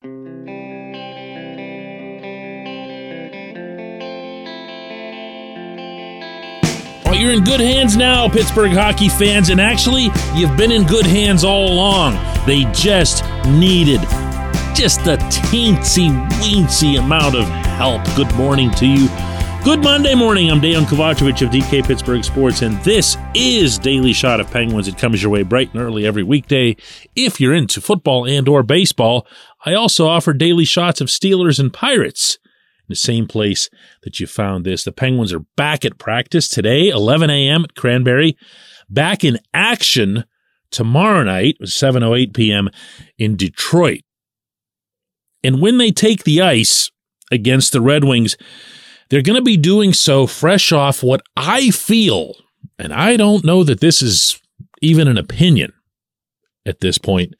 Well, you're in good hands now, Pittsburgh hockey fans, and actually, you've been in good hands all along. They just needed just a teensy weensy amount of help. Good morning to you. Good Monday morning. I'm Dejan Kovacevic of DK Pittsburgh Sports, and this is Daily Shot of Penguins. It comes your way bright and early every weekday. If you're into football and or baseball, I also offer daily shots of Steelers and Pirates in the same place that you found this. The Penguins are back at practice today, 11 a.m. at Cranberry, back in action tomorrow night, 7.08 p.m. in Detroit. And when they take the ice against the Red Wings, they're going to be doing so fresh off what I feel, and I don't know that this is even an opinion at this point,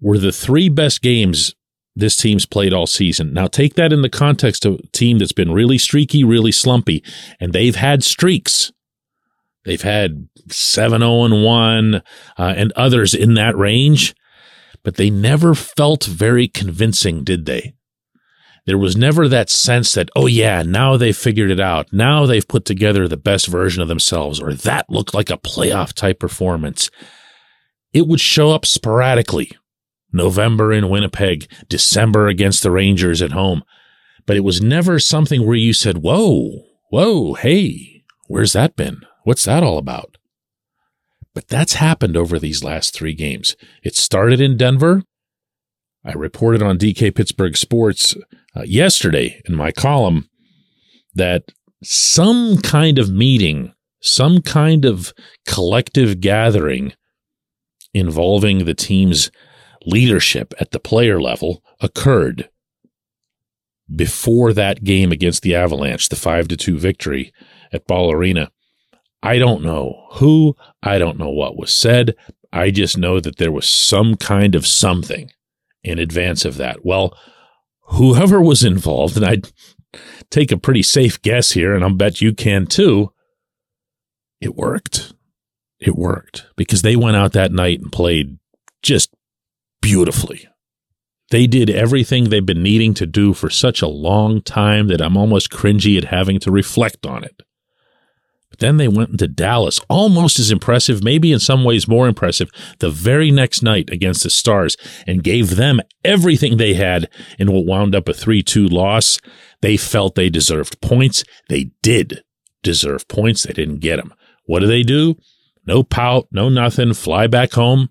were the three best games this team's played all season. Now take that in the context of a team that's been really streaky, really slumpy, and they've had streaks. They've had 7 0 1 uh, and others in that range, but they never felt very convincing, did they? There was never that sense that, oh yeah, now they've figured it out. Now they've put together the best version of themselves, or that looked like a playoff type performance. It would show up sporadically November in Winnipeg, December against the Rangers at home. But it was never something where you said, whoa, whoa, hey, where's that been? What's that all about? But that's happened over these last three games. It started in Denver. I reported on DK Pittsburgh Sports uh, yesterday in my column that some kind of meeting, some kind of collective gathering involving the team's leadership at the player level occurred before that game against the Avalanche, the 5 to 2 victory at Ball Arena. I don't know who, I don't know what was said. I just know that there was some kind of something in advance of that. Well, whoever was involved, and I'd take a pretty safe guess here, and I'll bet you can too, it worked. It worked because they went out that night and played just beautifully. They did everything they've been needing to do for such a long time that I'm almost cringy at having to reflect on it. But then they went into Dallas, almost as impressive, maybe in some ways more impressive, the very next night against the Stars and gave them everything they had in what wound up a 3 2 loss. They felt they deserved points. They did deserve points. They didn't get them. What do they do? No pout, no nothing, fly back home,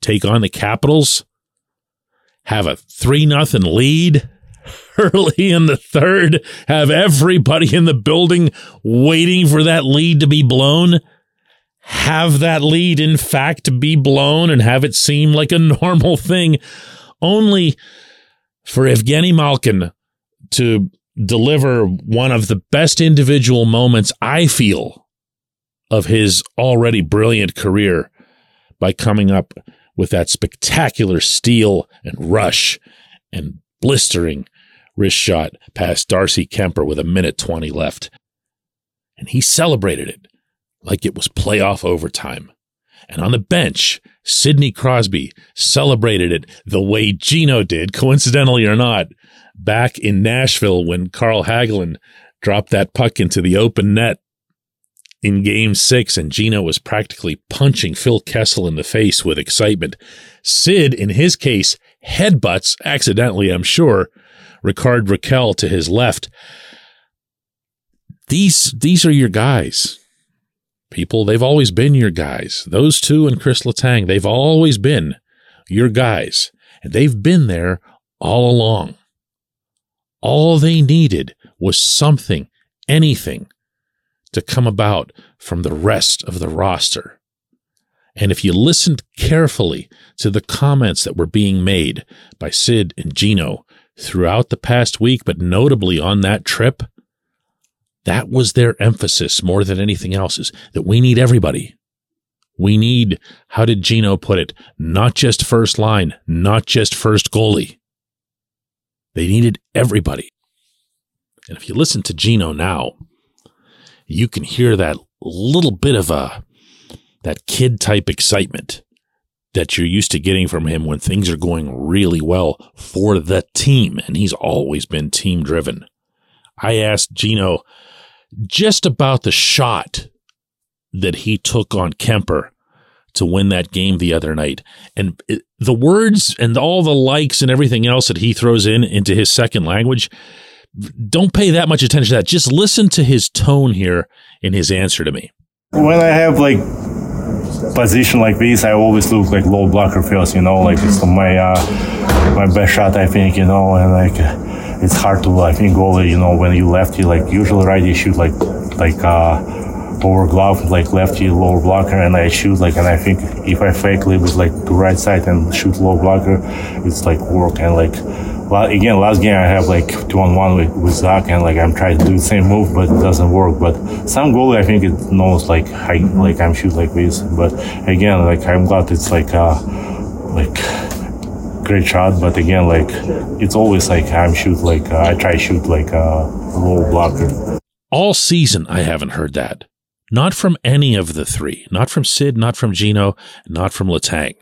take on the Capitals, have a 3 nothing lead early in the third, have everybody in the building waiting for that lead to be blown, have that lead in fact be blown and have it seem like a normal thing, only for Evgeny Malkin to deliver one of the best individual moments I feel of his already brilliant career by coming up with that spectacular steal and rush and blistering wrist shot past Darcy Kuemper with a minute 20 left. And he celebrated it like it was playoff overtime. And on the bench, Sidney Crosby celebrated it the way Gino did, coincidentally or not, back in Nashville when Carl Hagelin dropped that puck into the open net in game six, and Gino was practically punching Phil Kessel in the face with excitement. Sid, in his case, headbutts, accidentally, I'm sure, Rickard Rakell to his left. These, these are your guys. People, they've always been your guys. Those two and Chris Letang, they've always been your guys. And they've been there all along. All they needed was something, anything, to come about from the rest of the roster. And if you listened carefully to the comments that were being made by Sid and Gino throughout the past week, but notably on that trip, that was their emphasis more than anything else is that we need everybody. We need, how did Gino put it? Not just first line, not just first goalie. They needed everybody. And if you listen to Gino now, you can hear that little bit of a that kid type excitement that you're used to getting from him when things are going really well for the team. And he's always been team driven. I asked Gino just about the shot that he took on Kuemper to win that game the other night. And the words and all the likes and everything else that he throws in into his second language, don't pay that much attention to that. Just listen to his tone here in his answer to me. When I have like position like this, I always look like low blocker first, you know, like it's my uh, my best shot, I think, you know, and like it's hard to, I think, goalie, you know, when you lefty, like usually righty shoot like like uh, lower glove, like lefty lower blocker, and I shoot like, and I think if I fake it with like the right side and shoot low blocker, it's like work and like again, last game I have like two on one with, with Zach, and like I'm trying to do the same move, but it doesn't work. But some goalie, I think it knows like I like I'm shoot like this. But again, like I'm glad it's like uh like great shot. But again, like it's always like I'm shoot like uh, I try shoot like a uh, low blocker. All season, I haven't heard that. Not from any of the three. Not from Sid, not from Gino, not from Letang.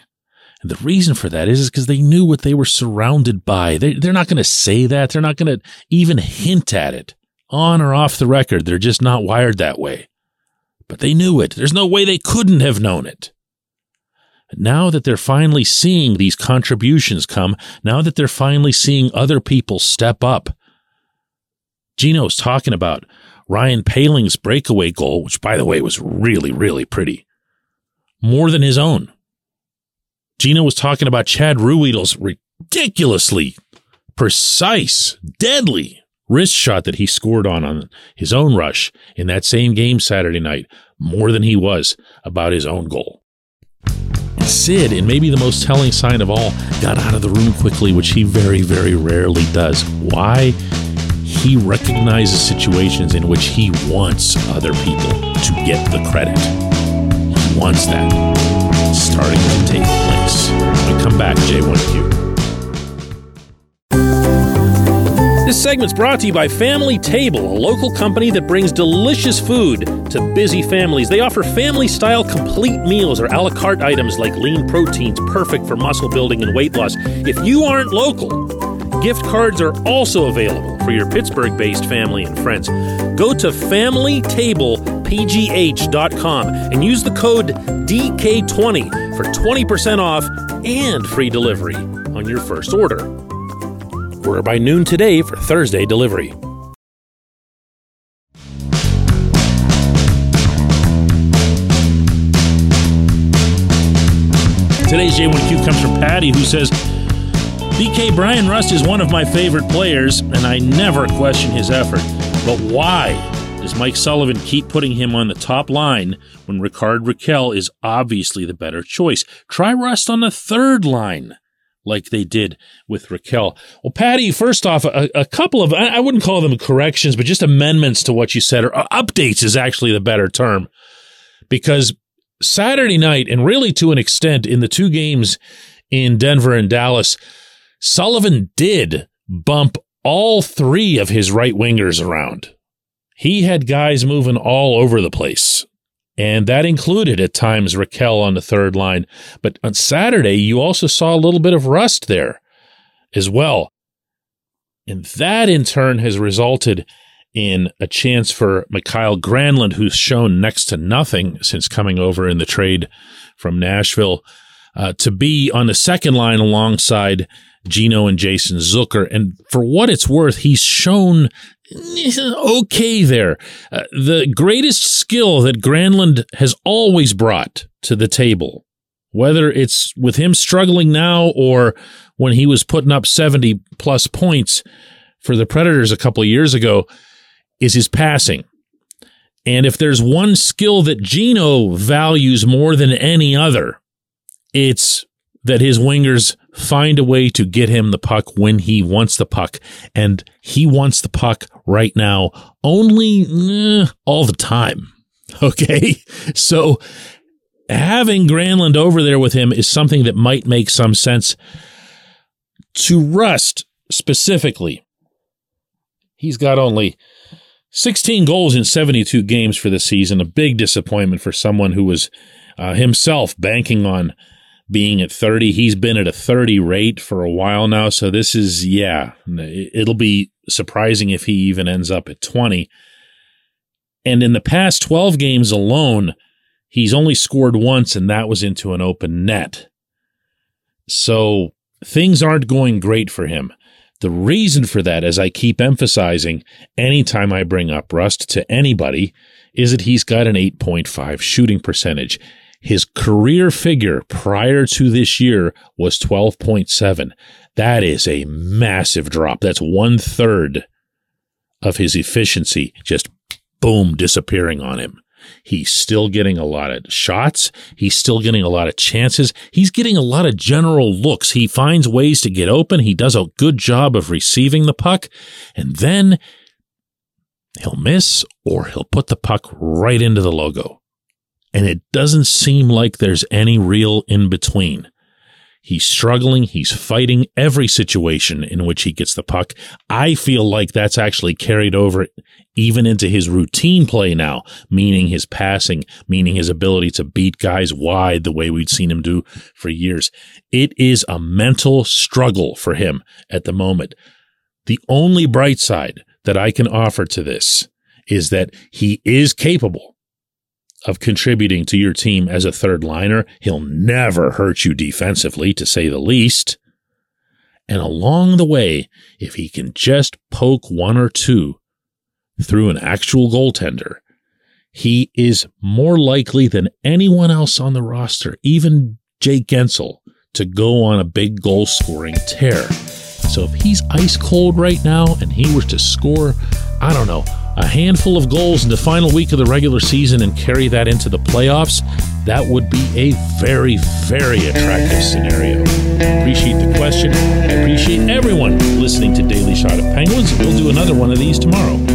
And the reason for that is because they knew what they were surrounded by. They, they're not going to say that. They're not going to even hint at it on or off the record. They're just not wired that way. But they knew it. There's no way they couldn't have known it. Now that they're finally seeing these contributions come, now that they're finally seeing other people step up, Gino's talking about Ryan Poehling's breakaway goal, which by the way was really, really pretty, more than his own. Gino was talking about Chad Ruhwedel's ridiculously precise, deadly wrist shot that he scored on on his own rush in that same game Saturday night, more than he was about his own goal. Sid, and maybe the most telling sign of all, got out of the room quickly, which he very, very rarely does. Why? He recognizes situations in which he wants other people to get the credit. He wants that starting to take come back, J1Q. This segment's brought to you by Family Table, a local company that brings delicious food to busy families. They offer family style complete meals or a la carte items like lean proteins, perfect for muscle building and weight loss. If you aren't local, gift cards are also available for your Pittsburgh based family and friends. Go to Family Table pgh.com and use the code DK20 for 20% off and free delivery on your first order. Order by noon today for Thursday delivery. Today's J1Q comes from Patty, who says, DK Bryan Rust is one of my favorite players, and I never question his effort. But why does Mike Sullivan keep putting him on the top line when Rickard Rakell is obviously the better choice? Try Rust on the third line like they did with Rakell. Well, Patty, first off, a, a couple of, I wouldn't call them corrections, but just amendments to what you said, or uh, updates is actually the better term. Because Saturday night, and really to an extent in the two games in Denver and Dallas, Sullivan did bump all three of his right wingers around he had guys moving all over the place. And that included at times Rakell on the third line. But on Saturday, you also saw a little bit of rust there as well. And that in turn has resulted in a chance for Mikael Granlund, who's shown next to nothing since coming over in the trade from Nashville. uh, to be on the second line alongside Gino and Jason Zucker. And for what it's worth, he's shown okay there. Uh, the greatest skill that Granlund has always brought to the table, whether it's with him struggling now or when he was putting up 70 plus points for the Predators a couple of years ago, is his passing. And if there's one skill that Gino values more than any other, it's that his wingers find a way to get him the puck when he wants the puck. And he wants the puck right now only eh, all the time. Okay. So having Granlund over there with him is something that might make some sense. To Rust specifically, he's got only 16 goals in 72 games for the season, a big disappointment for someone who was uh, himself banking on being at 30. He's been at a 30 rate for a while now. So this is, yeah, it'll be surprising if he even ends up at 20. And in the past 12 games alone, he's only scored once, and that was into an open net. So things aren't going great for him. The reason for that, as I keep emphasizing anytime I bring up Rust to anybody, is that he's got an 8.5 shooting percentage. His career figure prior to this year was 12.7. That is a massive drop. That's one third of his efficiency just boom disappearing on him. He's still getting a lot of shots. He's still getting a lot of chances. He's getting a lot of general looks. He finds ways to get open. He does a good job of receiving the puck. And then he'll miss or he'll put the puck right into the logo. And it doesn't seem like there's any real in between. He's struggling. He's fighting every situation in which he gets the puck. I feel like that's actually carried over even into his routine play now, meaning his passing, meaning his ability to beat guys wide the way we'd seen him do for years. It is a mental struggle for him at the moment. The only bright side that I can offer to this is that he is capable of contributing to your team as a third liner. He'll never hurt you defensively, to say the least. And along the way, if he can just poke one or two through an actual goaltender, he is more likely than anyone else on the roster, even Jake Guentzel, to go on a big goal scoring tear. So if he's ice cold right now and he were to score, I don't know, a handful of goals in the final week of the regular season and carry that into the playoffs, that would be a very, very attractive scenario. Appreciate the question. I appreciate everyone listening to Daily Shot of Penguins. We'll do another one of these tomorrow.